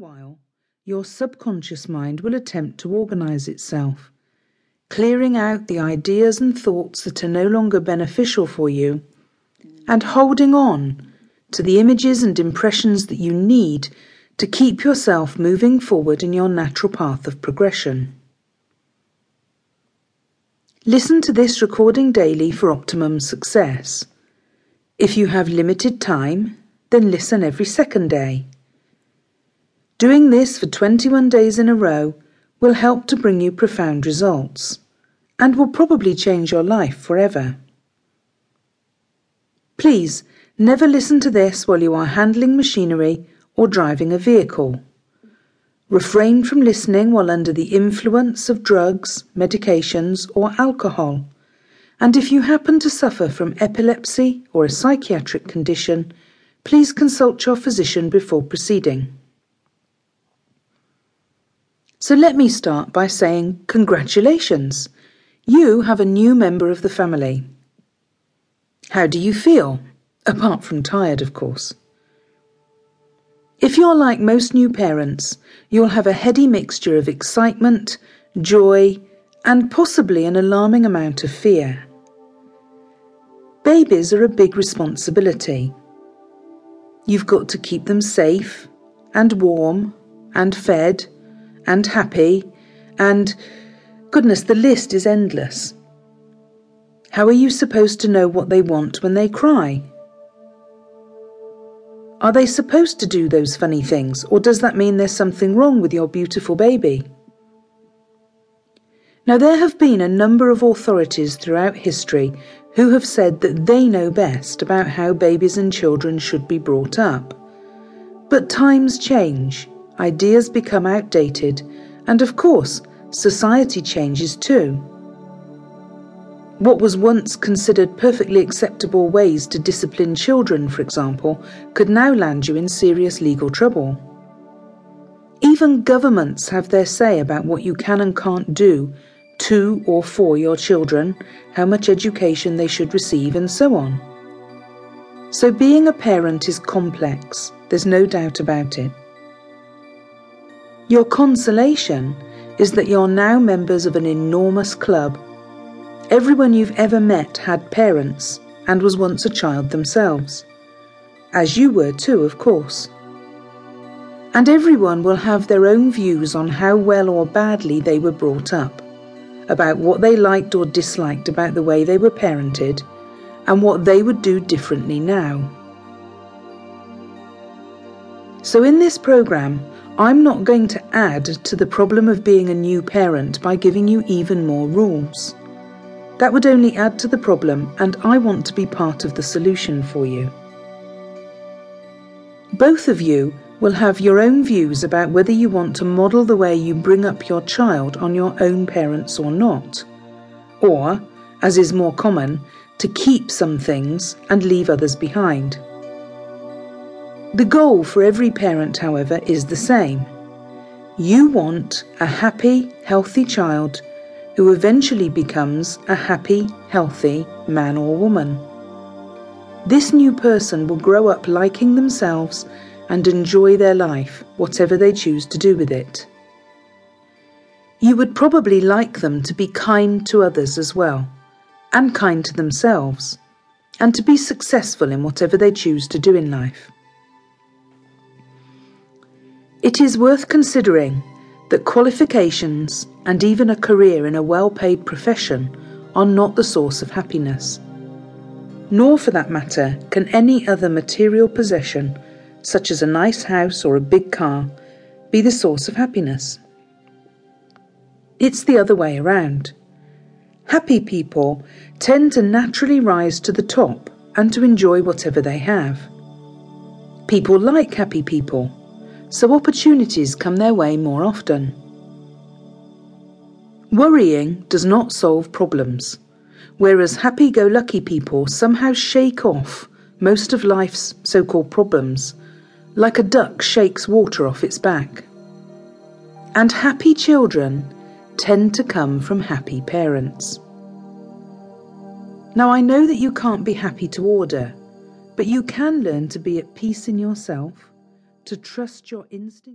while, your subconscious mind will attempt to organize itself, clearing out the ideas and thoughts that are no longer beneficial for you, and holding on to the images and impressions that you need to keep yourself moving forward in your natural path of progression. Listen to this recording daily for optimum success. If you have limited time, then listen every second day. Doing this for 21 days in a row will help to bring you profound results and will probably change your life forever. Please never listen to this while you are handling machinery or driving a vehicle. Refrain from listening while under the influence of drugs, medications, or alcohol. And if you happen to suffer from epilepsy or a psychiatric condition, please consult your physician before proceeding. So let me start by saying congratulations. You have a new member of the family. How do you feel? Apart from tired, of course. If you're like most new parents, you'll have a heady mixture of excitement, joy, and possibly an alarming amount of fear. Babies are a big responsibility. You've got to keep them safe and warm and fed and happy and goodness, the list is endless. How are you supposed to know what they want when they cry? Are they supposed to do those funny things, or does that mean there's something wrong with your beautiful baby? Now, there have been a number of authorities throughout history who have said that they know best about how babies and children should be brought up. But times change, ideas become outdated, and of course, society changes too. What was once considered perfectly acceptable ways to discipline children, for example, could now land you in serious legal trouble. Even governments have their say about what you can and can't do to or for your children, how much education they should receive, and so on. So being a parent is complex, there's no doubt about it. Your consolation is that you're now members of an enormous club Everyone you've ever met had parents and was once a child themselves. As you were too, of course. And everyone will have their own views on how well or badly they were brought up, about what they liked or disliked about the way they were parented, and what they would do differently now. So, in this programme, I'm not going to add to the problem of being a new parent by giving you even more rules. That would only add to the problem, and I want to be part of the solution for you. Both of you will have your own views about whether you want to model the way you bring up your child on your own parents or not. Or, as is more common, to keep some things and leave others behind. The goal for every parent, however, is the same. You want a happy, healthy child who eventually becomes a happy, healthy man or woman. This new person will grow up liking themselves and enjoy their life, whatever they choose to do with it. You would probably like them to be kind to others as well, and kind to themselves, and to be successful in whatever they choose to do in life. It is worth considering that qualifications and even a career in a well paid profession are not the source of happiness. Nor, for that matter, can any other material possession, such as a nice house or a big car, be the source of happiness. It's the other way around. Happy people tend to naturally rise to the top and to enjoy whatever they have. People like happy people so opportunities come their way more often. Worrying does not solve problems, whereas happy go lucky people somehow shake off most of life's so called problems, like a duck shakes water off its back. And happy children tend to come from happy parents. Now, I know that you can't be happy to order, but you can learn to be at peace in yourself to trust your instinct.